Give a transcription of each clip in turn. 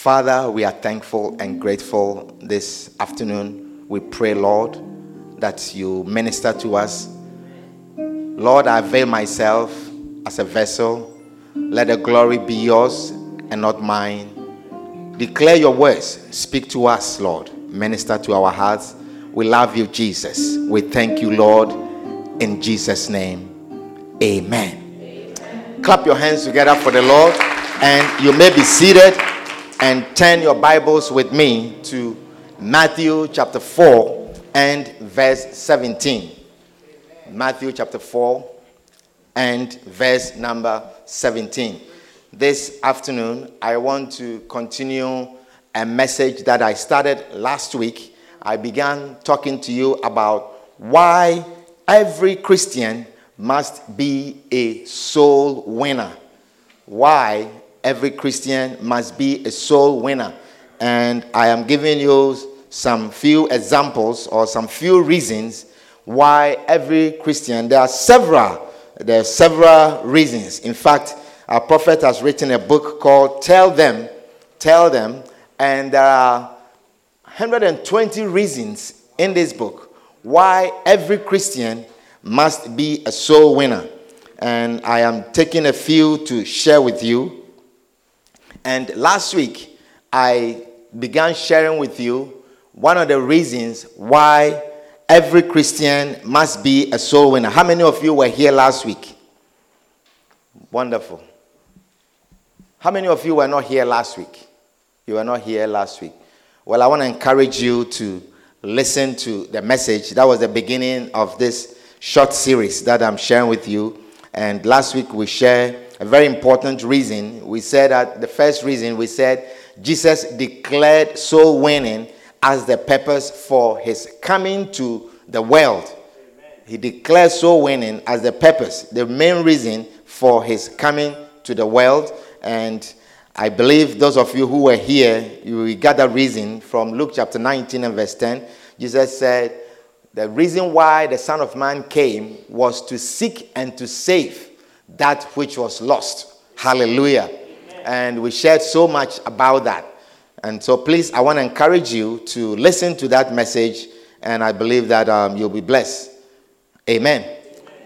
Father, we are thankful and grateful this afternoon. We pray, Lord, that you minister to us. Lord, I avail myself as a vessel. Let the glory be yours and not mine. Declare your words. Speak to us, Lord. Minister to our hearts. We love you, Jesus. We thank you, Lord, in Jesus' name. Amen. Amen. Clap your hands together for the Lord, and you may be seated and turn your Bibles with me to Matthew chapter 4 and verse 17. Matthew chapter 4 and verse number 17. This afternoon, I want to continue a message that I started last week. I began talking to you about why every Christian must be a soul winner. Why every Christian must be a soul winner. And I am giving you some few examples or some few reasons why every Christian, there are several, there are several reasons. In fact, our prophet has written a book called Tell Them, Tell Them, and there are 120 reasons in this book why every Christian must be a soul winner. And I am taking a few to share with you. And last week, I began sharing with you one of the reasons why every Christian must be a soul winner. How many of you were here last week? Wonderful. How many of you were not here last week? You were not here last week. Well, I want to encourage you to listen to the message. That was the beginning of this short series that I'm sharing with you. And last week we shared a very important reason. We said that the first reason we said Jesus declared soul winning as the purpose for his coming to the world. Amen. He declared soul winning as the purpose, the main reason for his coming to the world. And I believe those of you who were here, you got that reason from Luke chapter 19 and verse 10. Jesus said, The reason why the Son of Man came was to seek and to save that which was lost. Hallelujah. Amen. And we shared so much about that. And so, please, I want to encourage you to listen to that message, and I believe that um, you'll be blessed. Amen. Amen.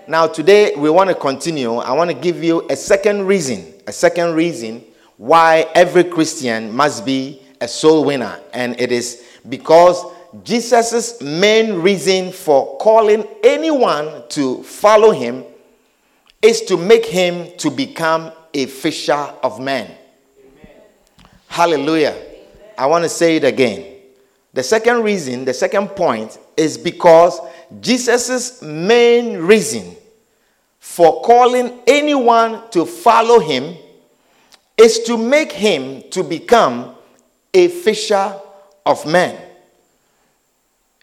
Now, today we want to continue. I want to give you a second reason, a second reason why every Christian must be a soul winner, and it is because Jesus' main reason for calling anyone to follow him is to make him to become a fisher of men. Amen. Hallelujah. Amen. I want to say it again. The second reason, the second point, is because Jesus' main reason for calling anyone to follow him is to make him to become a fisher of men.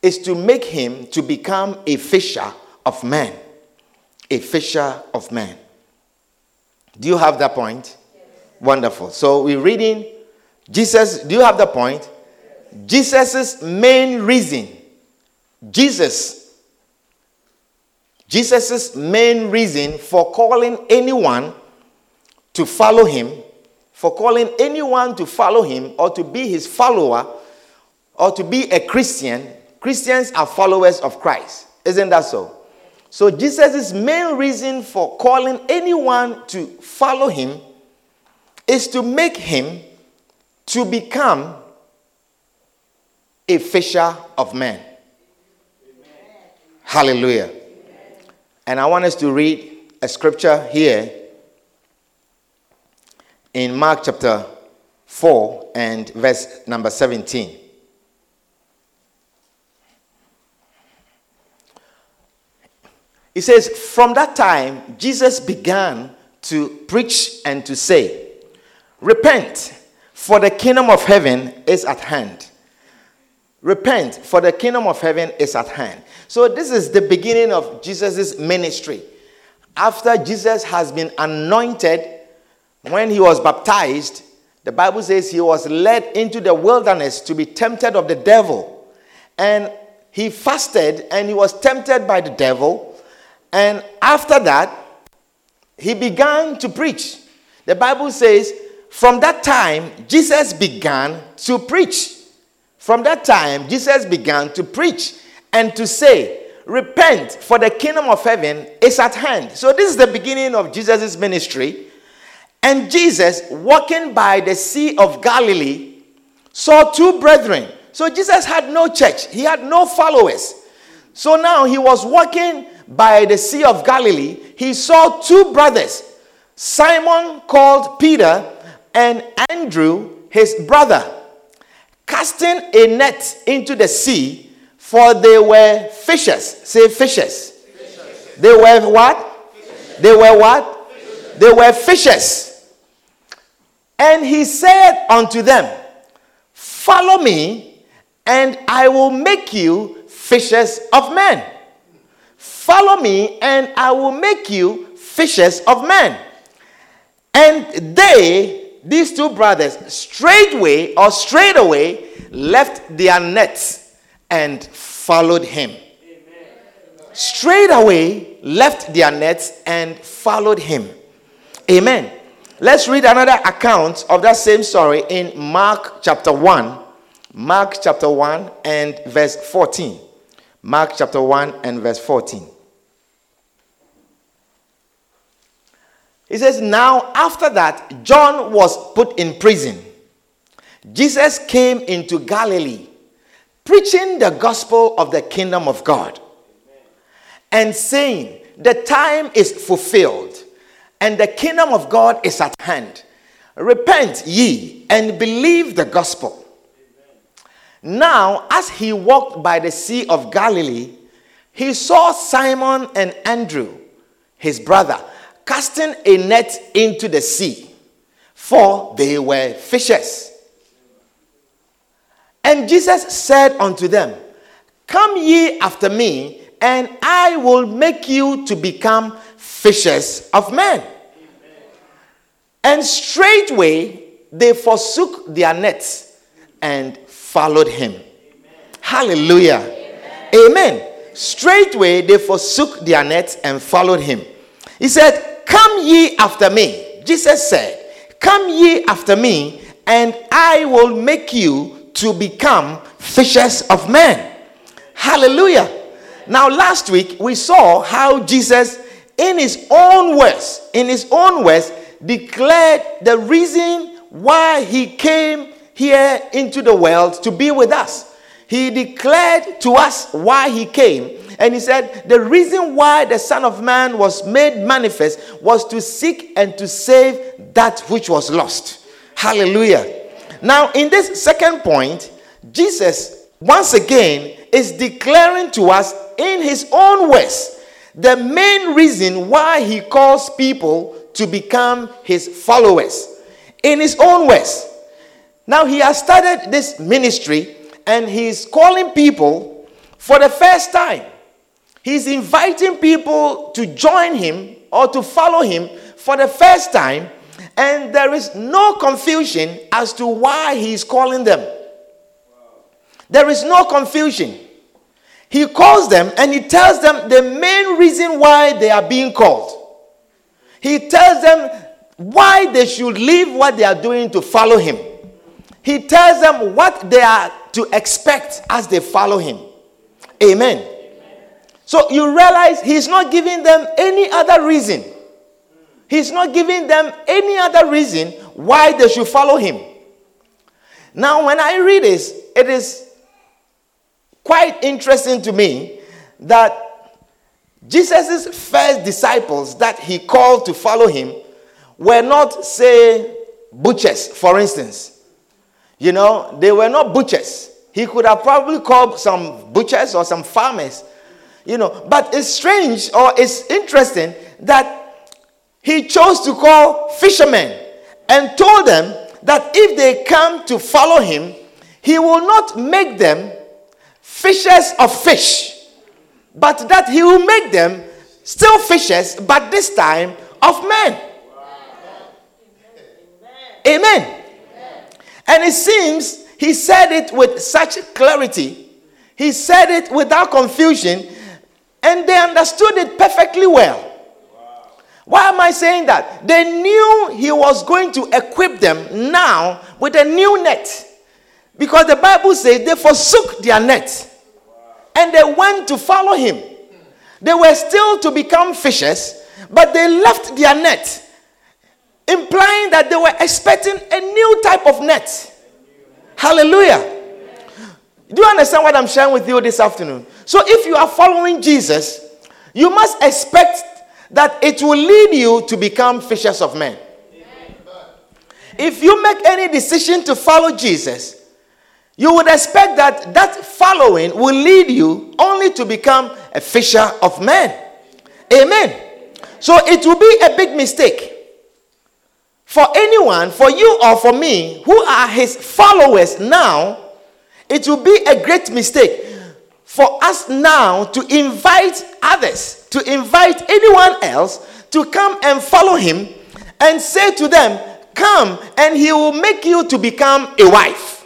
Is to make him to become a fisher of men a fisher of men. Do you have that point? Yes. Wonderful. So we're reading Jesus. Do you have the point? Jesus' main reason. Jesus. Jesus' main reason for calling anyone to follow him, for calling anyone to follow him or to be his follower or to be a Christian. Christians are followers of Christ. Isn't that so? So, Jesus' main reason for calling anyone to follow him is to make him to become a fisher of men. Amen. Hallelujah. Amen. And I want us to read a scripture here in Mark chapter 4 and verse number 17. He says, From that time, Jesus began to preach and to say, Repent, for the kingdom of heaven is at hand. Repent, for the kingdom of heaven is at hand. So, this is the beginning of Jesus' ministry. After Jesus has been anointed, when he was baptized, the Bible says he was led into the wilderness to be tempted of the devil. And he fasted and he was tempted by the devil. And after that, he began to preach. The Bible says, from that time, Jesus began to preach. From that time, Jesus began to preach and to say, Repent, for the kingdom of heaven is at hand. So, this is the beginning of Jesus' ministry. And Jesus, walking by the Sea of Galilee, saw two brethren. So, Jesus had no church, he had no followers. So, now he was walking by the Sea of Galilee. He saw two brothers, Simon called Peter, and Andrew, his brother casting a net into the sea, for they were fishers. Say fishers. fishers. They were what? Fishers. They were what? Fishers. They were fishers. And he said unto them, Follow me, and I will make you fishers of men. Follow me, and I will make you fishers of men. And they these two brothers straightway or straight away left their nets and followed him. Straight away left their nets and followed him. Amen. Let's read another account of that same story in Mark chapter 1. Mark chapter 1 and verse 14. Mark chapter 1 and verse 14. He says, Now after that, John was put in prison. Jesus came into Galilee, preaching the gospel of the kingdom of God, and saying, The time is fulfilled, and the kingdom of God is at hand. Repent ye and believe the gospel. Now, as he walked by the Sea of Galilee, he saw Simon and Andrew, his brother casting a net into the sea, for they were fishers. And Jesus said unto them, Come ye after me, and I will make you to become fishers of men. Amen. And straightway they forsook their nets and followed him. Amen. Hallelujah. Amen. Amen. Straightway they forsook their nets and followed him. He said, Come ye after me. Jesus said, Come ye after me, and I will make you to become fishers of men. Hallelujah. Now, last week we saw how Jesus, in his own words, in his own words, declared the reason why he came here into the world to be with us. He declared to us why he came and he said, The reason why the Son of Man was made manifest was to seek and to save that which was lost. Hallelujah. Now, in this second point, Jesus once again is declaring to us in his own words the main reason why he calls people to become his followers. In his own words. Now, he has started this ministry and he's calling people for the first time. He's inviting people to join him or to follow him for the first time, and there is no confusion as to why he's calling them. There is no confusion. He calls them and he tells them the main reason why they are being called. He tells them why they should leave what they are doing to follow him. He tells them what they are to expect as they follow him. Amen. So you realize he's not giving them any other reason. He's not giving them any other reason why they should follow him. Now, when I read this, it is quite interesting to me that Jesus' first disciples that he called to follow him were not, say, butchers, for instance. You know, they were not butchers. He could have probably called some butchers or some farmers you know, but it's strange or it's interesting that he chose to call fishermen and told them that if they come to follow him, he will not make them fishers of fish, but that he will make them still fishers, but this time of men. Amen. Amen. And it seems he said it with such clarity, he said it without confusion, and they understood it perfectly well. Why am I saying that? They knew he was going to equip them now with a new net. Because the Bible says they forsook their net and they went to follow him. They were still to become fishers, but they left their net, implying that they were expecting a new type of net. Hallelujah. Do you understand what I'm sharing with you this afternoon? So, if you are following Jesus, you must expect that it will lead you to become fishers of men. If you make any decision to follow Jesus, you would expect that that following will lead you only to become a fisher of men. Amen. So it will be a big mistake for anyone, for you or for me, who are his followers now. It will be a great mistake for us now to invite others, to invite anyone else to come and follow him and say to them, Come and he will make you to become a wife.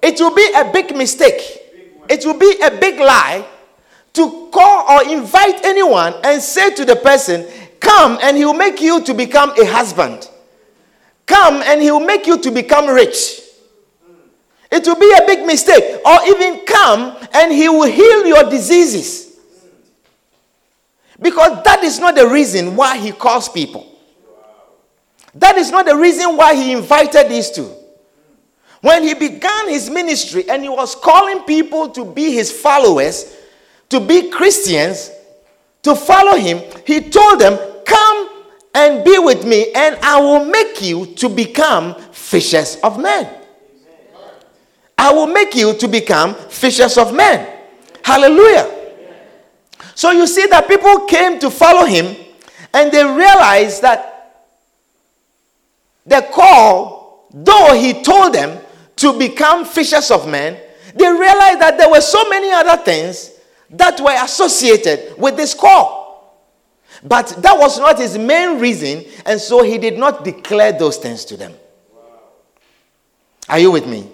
It will be a big mistake. It will be a big lie to call or invite anyone and say to the person, Come and he will make you to become a husband. Come and he will make you to become rich. It will be a big mistake. Or even come and he will heal your diseases. Because that is not the reason why he calls people. That is not the reason why he invited these two. When he began his ministry and he was calling people to be his followers, to be Christians, to follow him, he told them, Come and be with me, and I will make you to become fishers of men. I will make you to become fishers of men. Hallelujah. So you see that people came to follow him and they realized that the call, though he told them to become fishers of men, they realized that there were so many other things that were associated with this call. But that was not his main reason, and so he did not declare those things to them. Are you with me?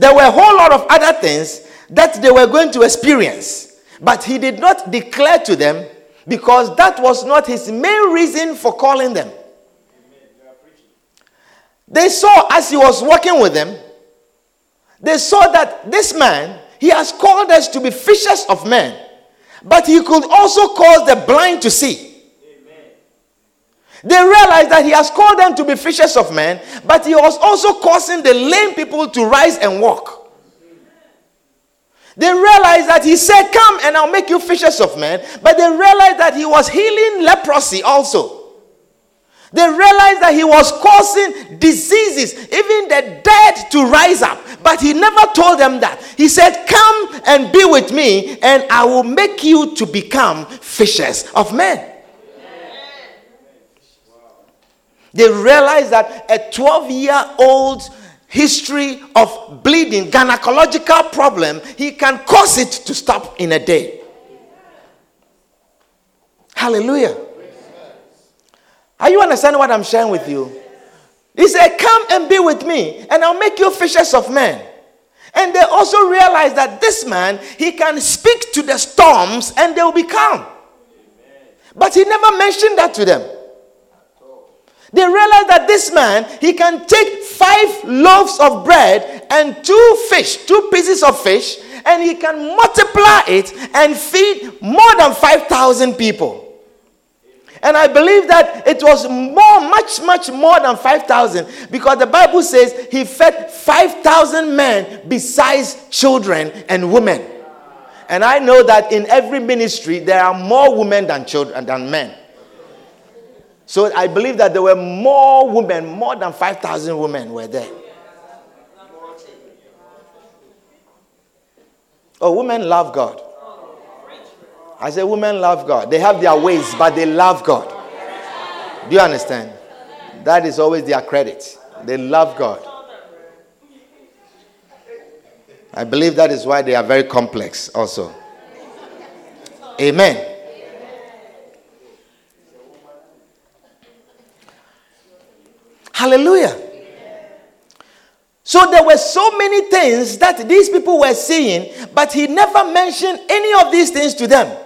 There were a whole lot of other things that they were going to experience, but he did not declare to them because that was not his main reason for calling them. They saw as he was working with them they saw that this man, he has called us to be fishers of men, but he could also cause the blind to see. They realized that he has called them to be fishers of men, but he was also causing the lame people to rise and walk. They realized that he said, Come and I'll make you fishers of men, but they realized that he was healing leprosy also. They realized that he was causing diseases, even the dead to rise up. But he never told them that. He said, Come and be with me, and I will make you to become fishers of men. They realized that a 12 year old history of bleeding, gynecological problem, he can cause it to stop in a day. Hallelujah. Are you understanding what I'm sharing with you? He said, Come and be with me, and I'll make you fishers of men. And they also realized that this man, he can speak to the storms and they will be calm. But he never mentioned that to them. They realized that this man, he can take five loaves of bread and two fish, two pieces of fish, and he can multiply it and feed more than 5,000 people. And I believe that it was more, much, much more than 5,000 because the Bible says he fed 5,000 men besides children and women. And I know that in every ministry there are more women than children than men. So I believe that there were more women, more than 5,000 women were there. Oh, women love God. I say women love God. They have their ways, but they love God. Do you understand? That is always their credit. They love God. I believe that is why they are very complex also. Amen. Hallelujah. So there were so many things that these people were seeing, but he never mentioned any of these things to them.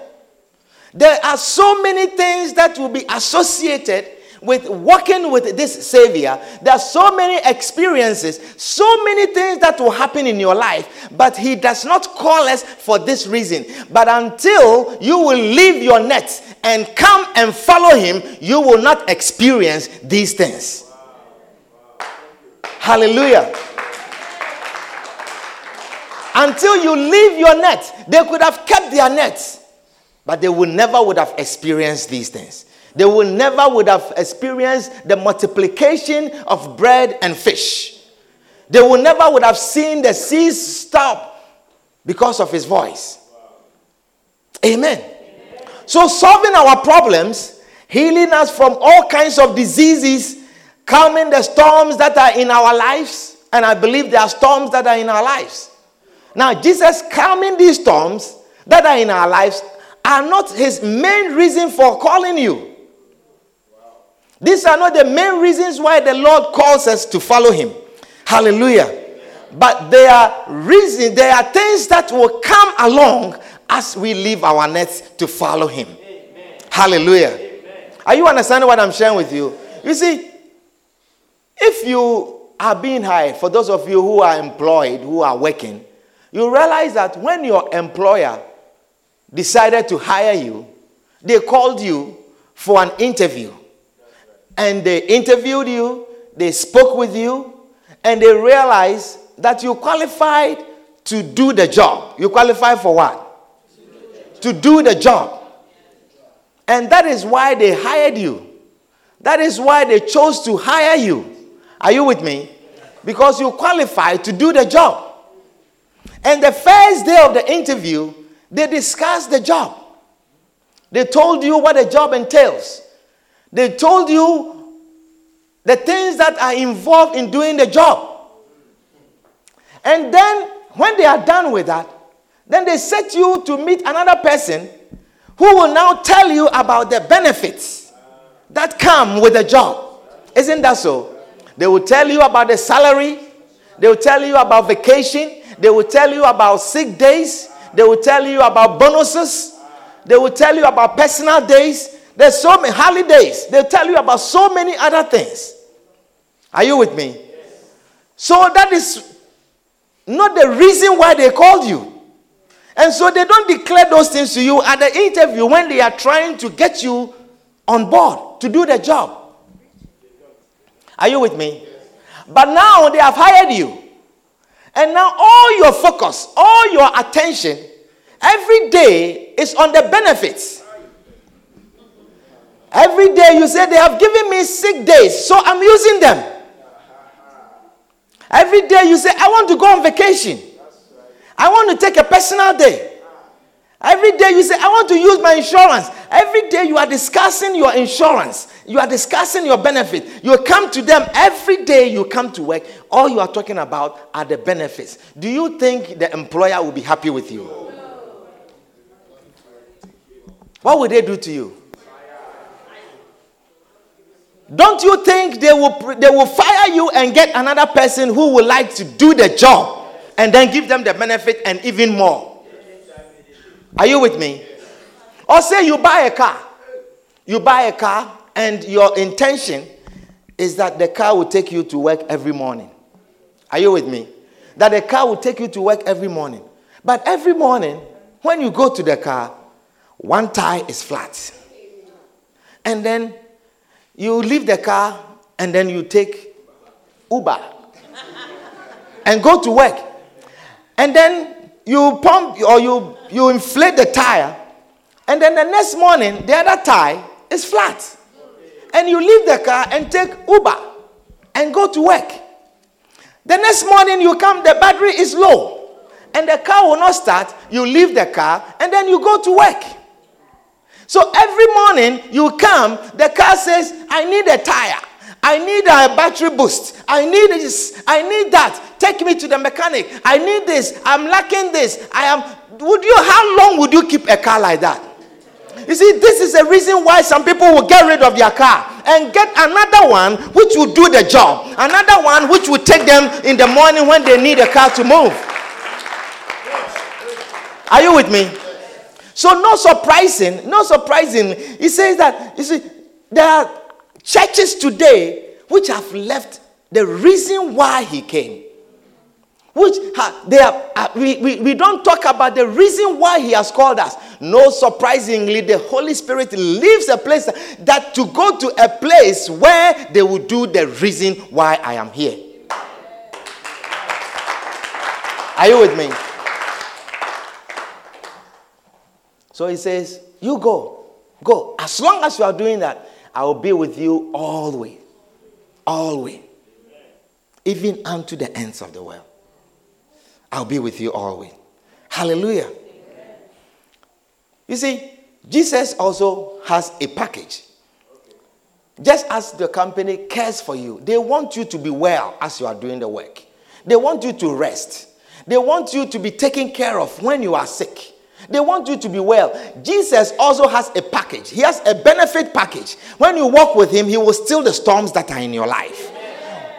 There are so many things that will be associated with walking with this Savior. There are so many experiences, so many things that will happen in your life, but He does not call us for this reason. But until you will leave your nets and come and follow Him, you will not experience these things. Hallelujah. Until you leave your net, they could have kept their nets, but they would never would have experienced these things. They would never would have experienced the multiplication of bread and fish. They would never would have seen the seas stop because of his voice. Amen. Amen. So solving our problems, healing us from all kinds of diseases, calming the storms that are in our lives, and I believe there are storms that are in our lives now, Jesus calming these storms that are in our lives are not his main reason for calling you. These are not the main reasons why the Lord calls us to follow him. Hallelujah. But there are reasons, there are things that will come along as we leave our nets to follow him. Amen. Hallelujah. Amen. Are you understanding what I'm sharing with you? You see, if you are being hired, for those of you who are employed, who are working, you realize that when your employer decided to hire you, they called you for an interview. And they interviewed you, they spoke with you, and they realized that you qualified to do the job. You qualified for what? To do the job. And that is why they hired you. That is why they chose to hire you. Are you with me? Because you qualify to do the job. And the first day of the interview, they discussed the job. They told you what the job entails. They told you the things that are involved in doing the job. And then, when they are done with that, then they set you to meet another person who will now tell you about the benefits that come with the job. Isn't that so? They will tell you about the salary, they will tell you about vacation, they will tell you about sick days. They will tell you about bonuses. They will tell you about personal days. There's so many holidays. They'll tell you about so many other things. Are you with me? So that is not the reason why they called you. And so they don't declare those things to you at the interview when they are trying to get you on board to do the job. Are you with me? But now they have hired you. And now all your focus, all your attention, every day is on the benefits. Every day you say, They have given me sick days, so I'm using them. Every day you say, I want to go on vacation. I want to take a personal day. Every day you say, I want to use my insurance. Every day you are discussing your insurance. You are discussing your benefit. You come to them every day you come to work. All you are talking about are the benefits. Do you think the employer will be happy with you? What will they do to you? Don't you think they will, they will fire you and get another person who would like to do the job and then give them the benefit and even more? Are you with me? Or say you buy a car. You buy a car, and your intention is that the car will take you to work every morning. Are you with me? That the car will take you to work every morning. But every morning, when you go to the car, one tire is flat. And then you leave the car and then you take Uber and go to work. And then you pump or you, you inflate the tire, and then the next morning, the other tire is flat. And you leave the car and take Uber and go to work. The next morning, you come, the battery is low, and the car will not start. You leave the car, and then you go to work. So every morning you come, the car says, I need a tire. I need a battery boost. I need this. I need that. Take me to the mechanic. I need this. I'm lacking this. I am. Would you? How long would you keep a car like that? You see, this is a reason why some people will get rid of their car and get another one which will do the job. Another one which will take them in the morning when they need a car to move. Are you with me? So, no surprising, no surprising. He says that, you see, there are churches today which have left the reason why he came. Which they are, uh, we, we, we don't talk about the reason why he has called us. No surprisingly, the Holy Spirit leaves a place that to go to a place where they will do the reason why I am here. Are you with me? So he says, You go, go. As long as you are doing that, I will be with you the way. Even unto the ends of the world. I'll be with you way. Hallelujah. You see, Jesus also has a package. Just as the company cares for you, they want you to be well as you are doing the work. They want you to rest. They want you to be taken care of when you are sick. They want you to be well. Jesus also has a package. He has a benefit package. When you walk with him, he will still the storms that are in your life.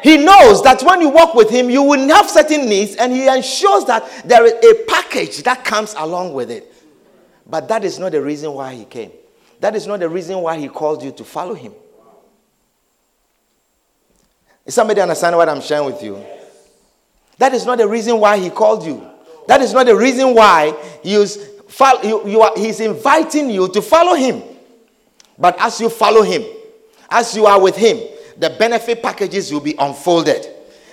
He knows that when you walk with him, you will have certain needs, and he ensures that there is a package that comes along with it. But that is not the reason why he came. That is not the reason why he called you to follow him. Is somebody understand what I'm sharing with you? That is not the reason why he called you. That is not the reason why you are, he's inviting you to follow him. But as you follow him, as you are with him, the benefit packages will be unfolded.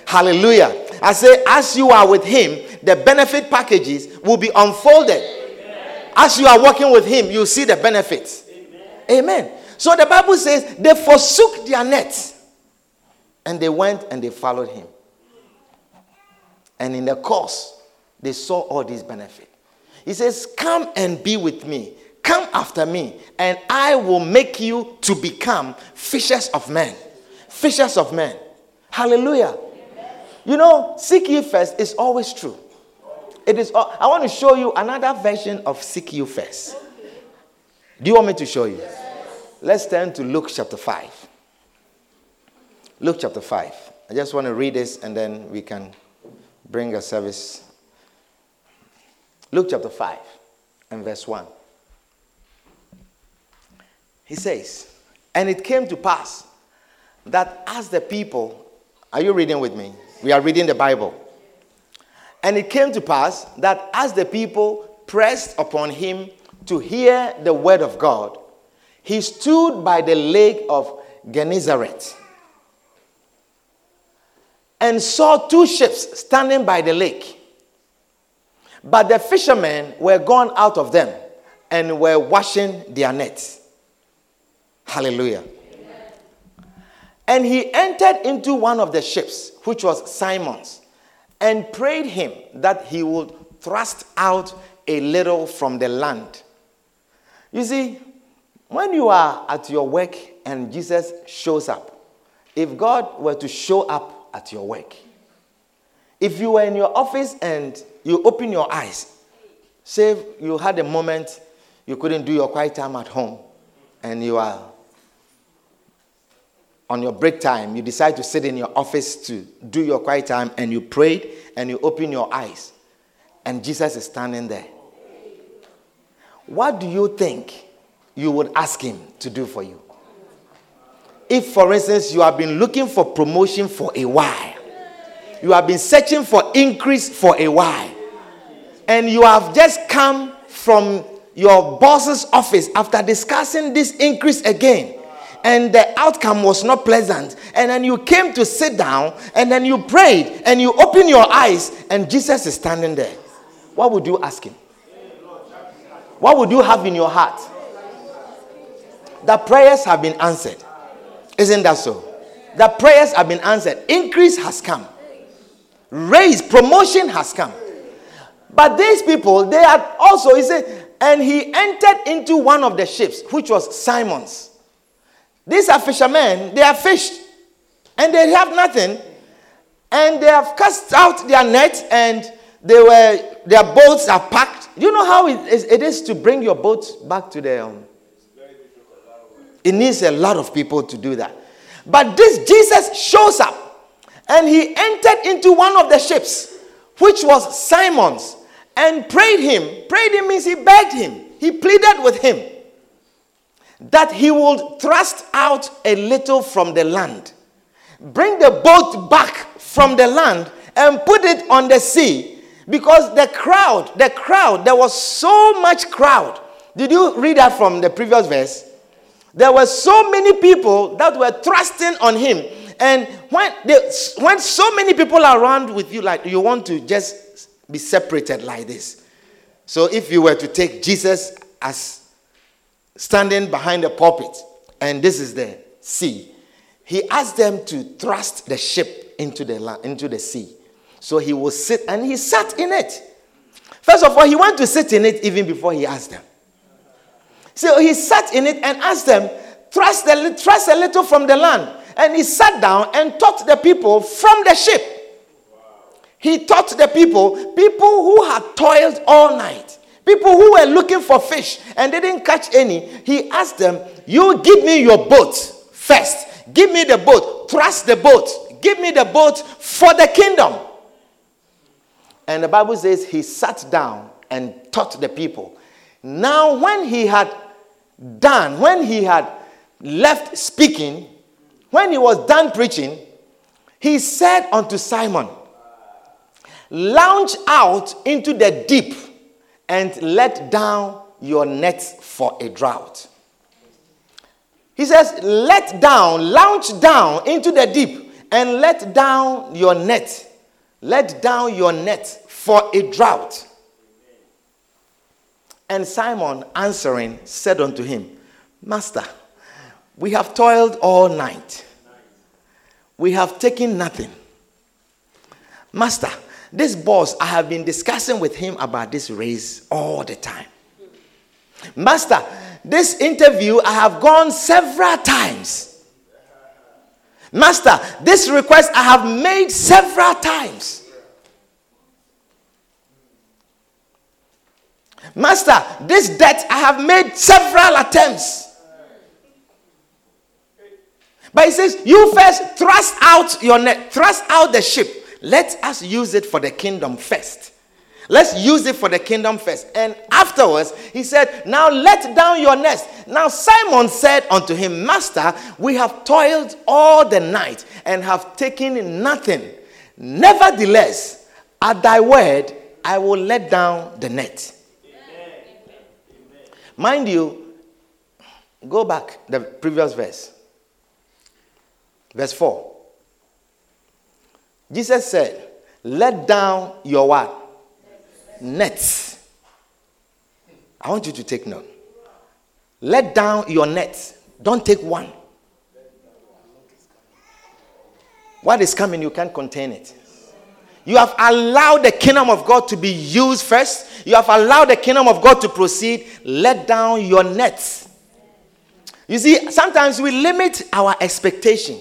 Hallelujah. I say, as you are with him, the benefit packages will be unfolded. Amen. As you are working with him, you see the benefits. Amen. Amen. So the Bible says they forsook their nets and they went and they followed him. And in the course, they saw all these benefits. He says, Come and be with me. Come after me, and I will make you to become fishers of men. Fishers of men. Hallelujah. You know, seek ye first is always true. It is. I want to show you another version of seek you first. Do you want me to show you? Let's turn to Luke chapter 5. Luke chapter 5. I just want to read this and then we can bring a service Luke chapter 5 and verse 1. He says, And it came to pass that as the people, are you reading with me? We are reading the Bible. And it came to pass that as the people pressed upon him to hear the word of God, he stood by the lake of Gennesaret and saw two ships standing by the lake. But the fishermen were gone out of them and were washing their nets. Hallelujah. And he entered into one of the ships, which was Simon's, and prayed him that he would thrust out a little from the land. You see, when you are at your work and Jesus shows up, if God were to show up at your work, if you were in your office and you open your eyes, say you had a moment you couldn't do your quiet time at home, and you are on your break time, you decide to sit in your office to do your quiet time, and you prayed and you open your eyes, and Jesus is standing there. What do you think you would ask him to do for you? If, for instance, you have been looking for promotion for a while, you have been searching for increase for a while. And you have just come from your boss's office after discussing this increase again. And the outcome was not pleasant. And then you came to sit down and then you prayed and you open your eyes and Jesus is standing there. What would you ask him? What would you have in your heart? The prayers have been answered. Isn't that so? The prayers have been answered. Increase has come raise, promotion has come. But these people, they are also, he said, and he entered into one of the ships, which was Simon's. These are fishermen, they are fished. and they have nothing, and they have cast out their net, and they were their boats are packed. You know how it is, it is to bring your boat back to the. Um, it needs a lot of people to do that. But this Jesus shows up, and he entered into one of the ships, which was Simon's, and prayed him. Prayed him means he begged him. He pleaded with him that he would thrust out a little from the land, bring the boat back from the land, and put it on the sea. Because the crowd, the crowd, there was so much crowd. Did you read that from the previous verse? There were so many people that were trusting on him. And when, they, when so many people are around with you, like you want to just be separated like this. So if you were to take Jesus as standing behind the pulpit, and this is the sea. He asked them to thrust the ship into the, land, into the sea. So he will sit, and he sat in it. First of all, he went to sit in it even before he asked them. So he sat in it and asked them, thrust, the, thrust a little from the land. And he sat down and taught the people from the ship. He taught the people, people who had toiled all night. People who were looking for fish and they didn't catch any, he asked them, You give me your boat first. Give me the boat. Trust the boat. Give me the boat for the kingdom. And the Bible says he sat down and taught the people. Now, when he had done, when he had left speaking, when he was done preaching, he said unto Simon, Launch out into the deep and let down your nets for a drought. He says, Let down, launch down into the deep and let down your net. Let down your net for a drought. And Simon answering said unto him, Master, we have toiled all night. We have taken nothing. Master, this boss, I have been discussing with him about this race all the time. Master, this interview I have gone several times. Master, this request I have made several times. Master, this debt I have made several attempts. But he says, You first thrust out your net, thrust out the ship let us use it for the kingdom first. Let's use it for the kingdom first. And afterwards, he said, Now let down your nest. Now Simon said unto him, Master, we have toiled all the night and have taken nothing. Nevertheless, at thy word, I will let down the net. Mind you, go back the previous verse. Verse 4. Jesus said, Let down your what? Nets. I want you to take note. Let down your nets. Don't take one. What is coming, you can't contain it. You have allowed the kingdom of God to be used first. You have allowed the kingdom of God to proceed. Let down your nets. You see, sometimes we limit our expectation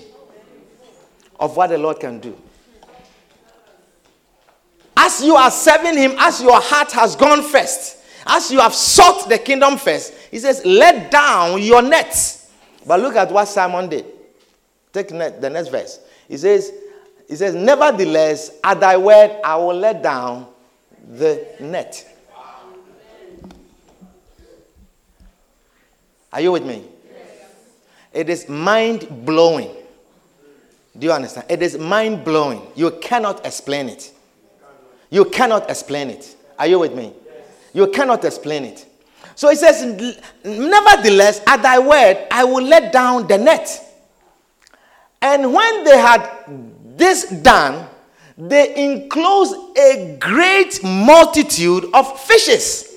of what the Lord can do. As you are serving Him, as your heart has gone first, as you have sought the kingdom first, He says, let down your nets. But look at what Simon did. Take the next verse. He says, he says, Nevertheless, at thy word I will let down the net. Are you with me? Yes. It is mind blowing. Do you understand? It is mind blowing. You cannot explain it. You cannot explain it. Are you with me? Yes. You cannot explain it. So he says, Nevertheless, at thy word, I will let down the net. And when they had this done, they enclosed a great multitude of fishes.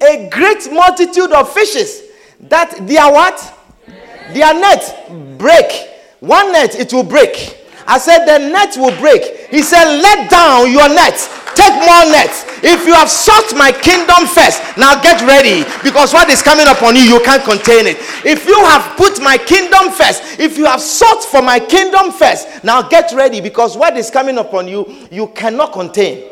A great multitude of fishes. That their what? Their net break. One net, it will break. I said, the net will break. He said, let down your nets, Take more nets. If you have sought my kingdom first, now get ready because what is coming upon you, you can't contain it. If you have put my kingdom first, if you have sought for my kingdom first, now get ready because what is coming upon you, you cannot contain.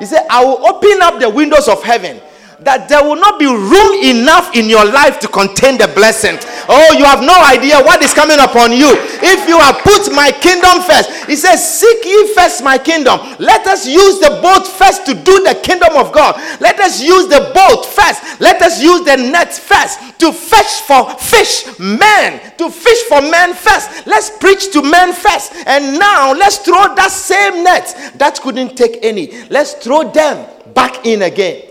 He said, I will open up the windows of heaven that there will not be room enough in your life to contain the blessing. Oh, you have no idea what is coming upon you. If you have put my kingdom first, he says, Seek ye first my kingdom. Let us use the boat first to do the kingdom of God. Let us use the boat first. Let us use the net first to fetch for fish men, to fish for men first. Let's preach to men first. And now let's throw that same net that couldn't take any. Let's throw them back in again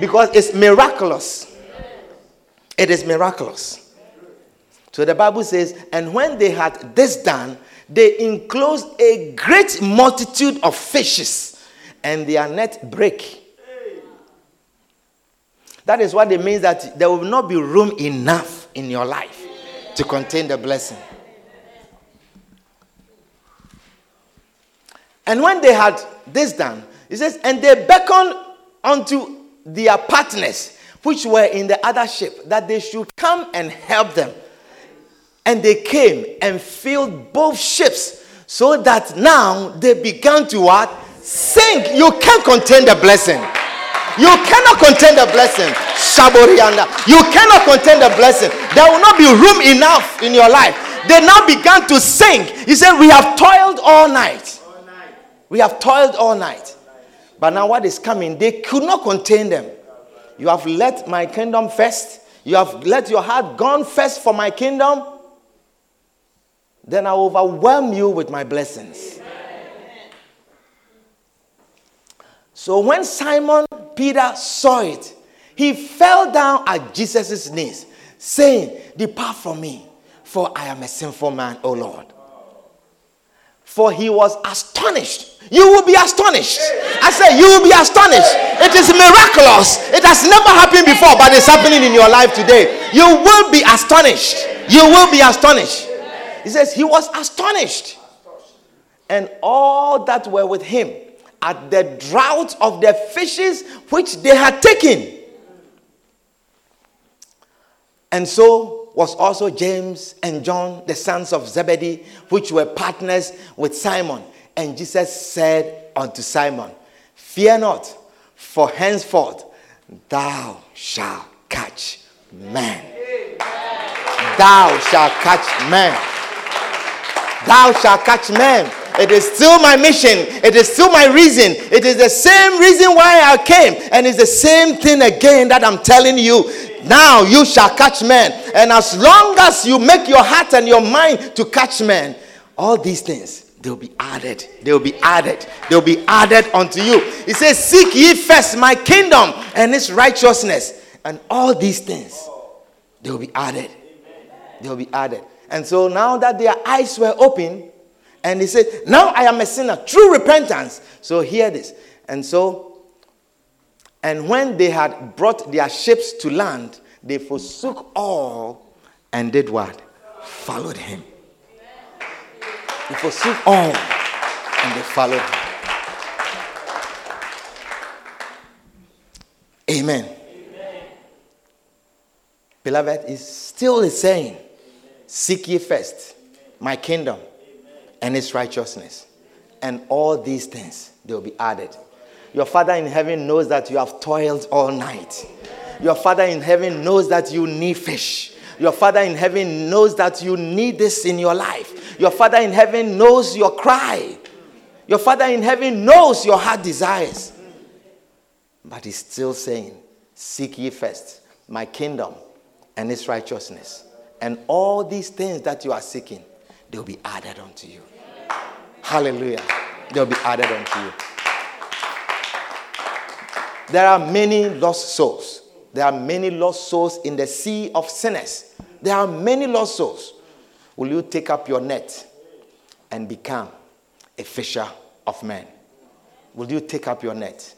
because it's miraculous. It is miraculous. So the Bible says, and when they had this done, they enclosed a great multitude of fishes, and their net break. That is what it means that there will not be room enough in your life to contain the blessing. And when they had this done, it says, and they beckoned unto their partners, which were in the other ship, that they should come and help them. And they came and filled both ships, so that now they began to what? Sink. You can't contain the blessing. You cannot contain the blessing. Shaborianda. You cannot contain the blessing. There will not be room enough in your life. They now began to sink. He said, We have toiled all night. We have toiled all night. But now what is coming, they could not contain them. You have let my kingdom first. You have let your heart gone first for my kingdom. Then I overwhelm you with my blessings. So when Simon Peter saw it, he fell down at Jesus' knees, saying, Depart from me, for I am a sinful man, O Lord. For he was astonished you will be astonished. I say, you will be astonished. It is miraculous. It has never happened before, but it's happening in your life today. You will be astonished. You will be astonished. He says, He was astonished. And all that were with him at the drought of the fishes which they had taken. And so was also James and John, the sons of Zebedee, which were partners with Simon. And Jesus said unto Simon, Fear not, for henceforth thou shalt catch men. Thou shalt catch men. Thou shalt catch men. It is still my mission. It is still my reason. It is the same reason why I came. And it's the same thing again that I'm telling you. Now you shall catch men. And as long as you make your heart and your mind to catch men, all these things they'll be added. They'll be added. They'll be added unto you. He says, Seek ye first my kingdom and its righteousness, and all these things they'll be added. They'll be added. And so now that their eyes were open, and he said, Now I am a sinner, true repentance. So hear this. And so, and when they had brought their ships to land, they forsook all and did what? Followed him. They forsook all and they followed him. Amen. Amen. Beloved, is still the saying Seek ye first my kingdom and its righteousness, and all these things they will be added. Your Father in heaven knows that you have toiled all night. Your Father in heaven knows that you need fish. Your Father in heaven knows that you need this in your life. Your Father in heaven knows your cry. Your Father in heaven knows your heart desires. But He's still saying, Seek ye first my kingdom and its righteousness. And all these things that you are seeking, they'll be added unto you. Hallelujah. They'll be added unto you. There are many lost souls. There are many lost souls in the sea of sinners. There are many lost souls. Will you take up your net and become a fisher of men? Will you take up your net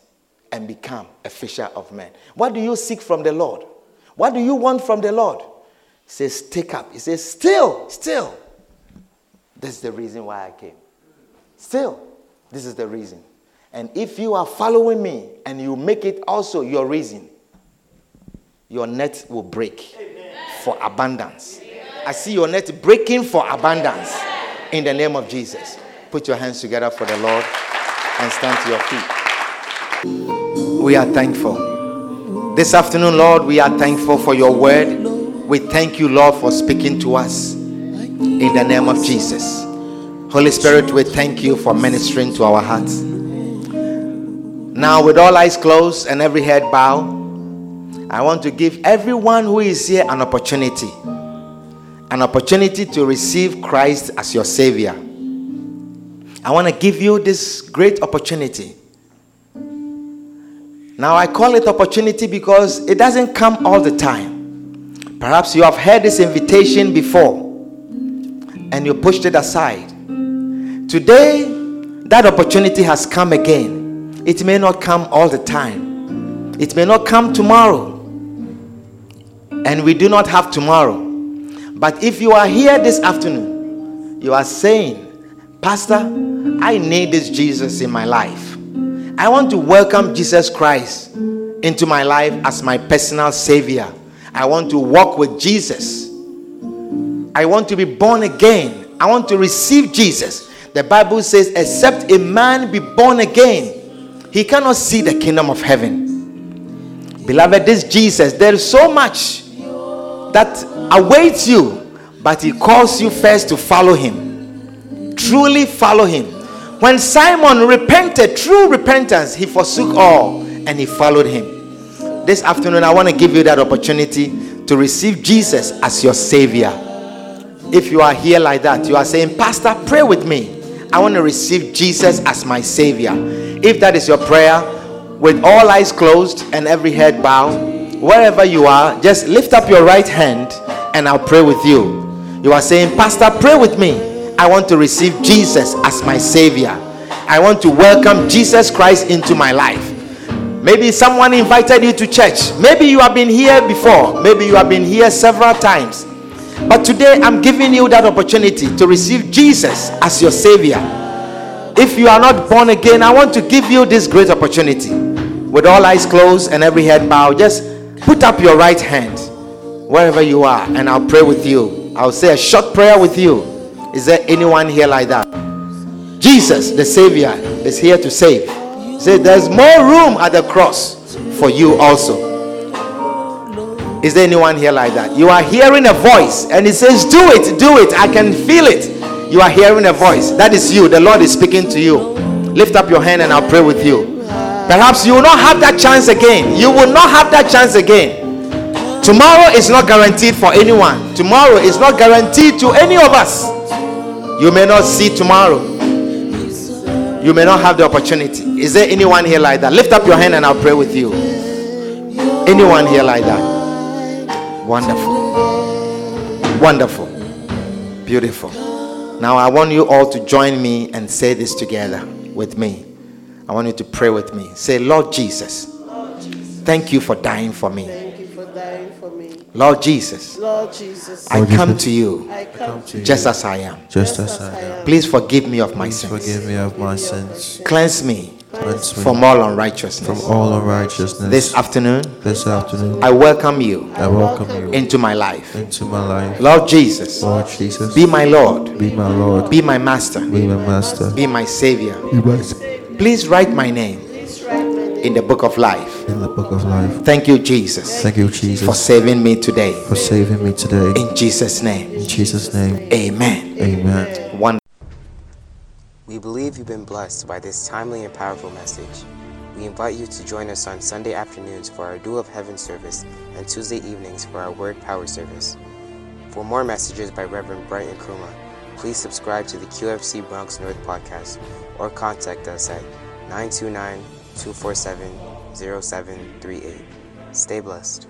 and become a fisher of men? What do you seek from the Lord? What do you want from the Lord? He says, Take up. He says, Still, still. This is the reason why I came. Still, this is the reason. And if you are following me and you make it also your reason, your net will break Amen. for abundance. Amen. I see your net breaking for abundance in the name of Jesus. Put your hands together for the Lord and stand to your feet. We are thankful. This afternoon, Lord, we are thankful for your word. We thank you, Lord, for speaking to us in the name of Jesus. Holy Spirit, we thank you for ministering to our hearts. Now, with all eyes closed and every head bowed, I want to give everyone who is here an opportunity an opportunity to receive Christ as your Savior. I want to give you this great opportunity. Now, I call it opportunity because it doesn't come all the time. Perhaps you have heard this invitation before and you pushed it aside. Today, that opportunity has come again. It may not come all the time, it may not come tomorrow, and we do not have tomorrow. But if you are here this afternoon, you are saying, Pastor, I need this Jesus in my life. I want to welcome Jesus Christ into my life as my personal Savior. I want to walk with Jesus. I want to be born again. I want to receive Jesus. The Bible says, except a man be born again, he cannot see the kingdom of heaven. Beloved, this Jesus, there is so much that awaits you, but he calls you first to follow him. Truly follow him. When Simon repented, true repentance, he forsook all and he followed him. This afternoon, I want to give you that opportunity to receive Jesus as your Savior. If you are here like that, you are saying, Pastor, pray with me. I want to receive Jesus as my Savior. If that is your prayer, with all eyes closed and every head bowed, wherever you are, just lift up your right hand and I'll pray with you. You are saying, Pastor, pray with me. I want to receive Jesus as my Savior. I want to welcome Jesus Christ into my life. Maybe someone invited you to church. Maybe you have been here before. Maybe you have been here several times. But today I'm giving you that opportunity to receive Jesus as your Savior. If you are not born again, I want to give you this great opportunity. With all eyes closed and every head bowed, just Put up your right hand wherever you are, and I'll pray with you. I'll say a short prayer with you. Is there anyone here like that? Jesus, the Savior, is here to save. Say, there's more room at the cross for you also. Is there anyone here like that? You are hearing a voice, and it says, Do it, do it. I can feel it. You are hearing a voice. That is you. The Lord is speaking to you. Lift up your hand, and I'll pray with you. Perhaps you will not have that chance again. You will not have that chance again. Tomorrow is not guaranteed for anyone. Tomorrow is not guaranteed to any of us. You may not see tomorrow. You may not have the opportunity. Is there anyone here like that? Lift up your hand and I'll pray with you. Anyone here like that? Wonderful. Wonderful. Beautiful. Now I want you all to join me and say this together with me. I want you to pray with me. Say, Lord Jesus, Lord Jesus. thank you for dying for me. Thank you for dying for me. Lord Jesus, Lord Jesus, I come to you, I come to just you, as I am. Just as I am. Please forgive me of my Please sins. forgive me of my sins. Cleanse me Cleanse me from all unrighteousness. from all unrighteousness. This afternoon, This afternoon, I welcome you I welcome you into my life. into my life. Lord Jesus, Lord Jesus, be my Lord, be my Lord, be my Master, be my Master, be my Savior. be my Please write my name please write my name in the book of life. in the book of life. Thank you, Jesus, Thank you, Jesus, for saving me today. for saving me today. In Jesus' name, In Jesus' name, amen. amen. One. We believe you've been blessed by this timely and powerful message. We invite you to join us on Sunday afternoons for our Dew of Heaven service and Tuesday evenings for our Word Power service. For more messages by Reverend Brighton Kruma, please subscribe to the QFC Bronx North podcast or contact us at 929 247 0738. Stay blessed.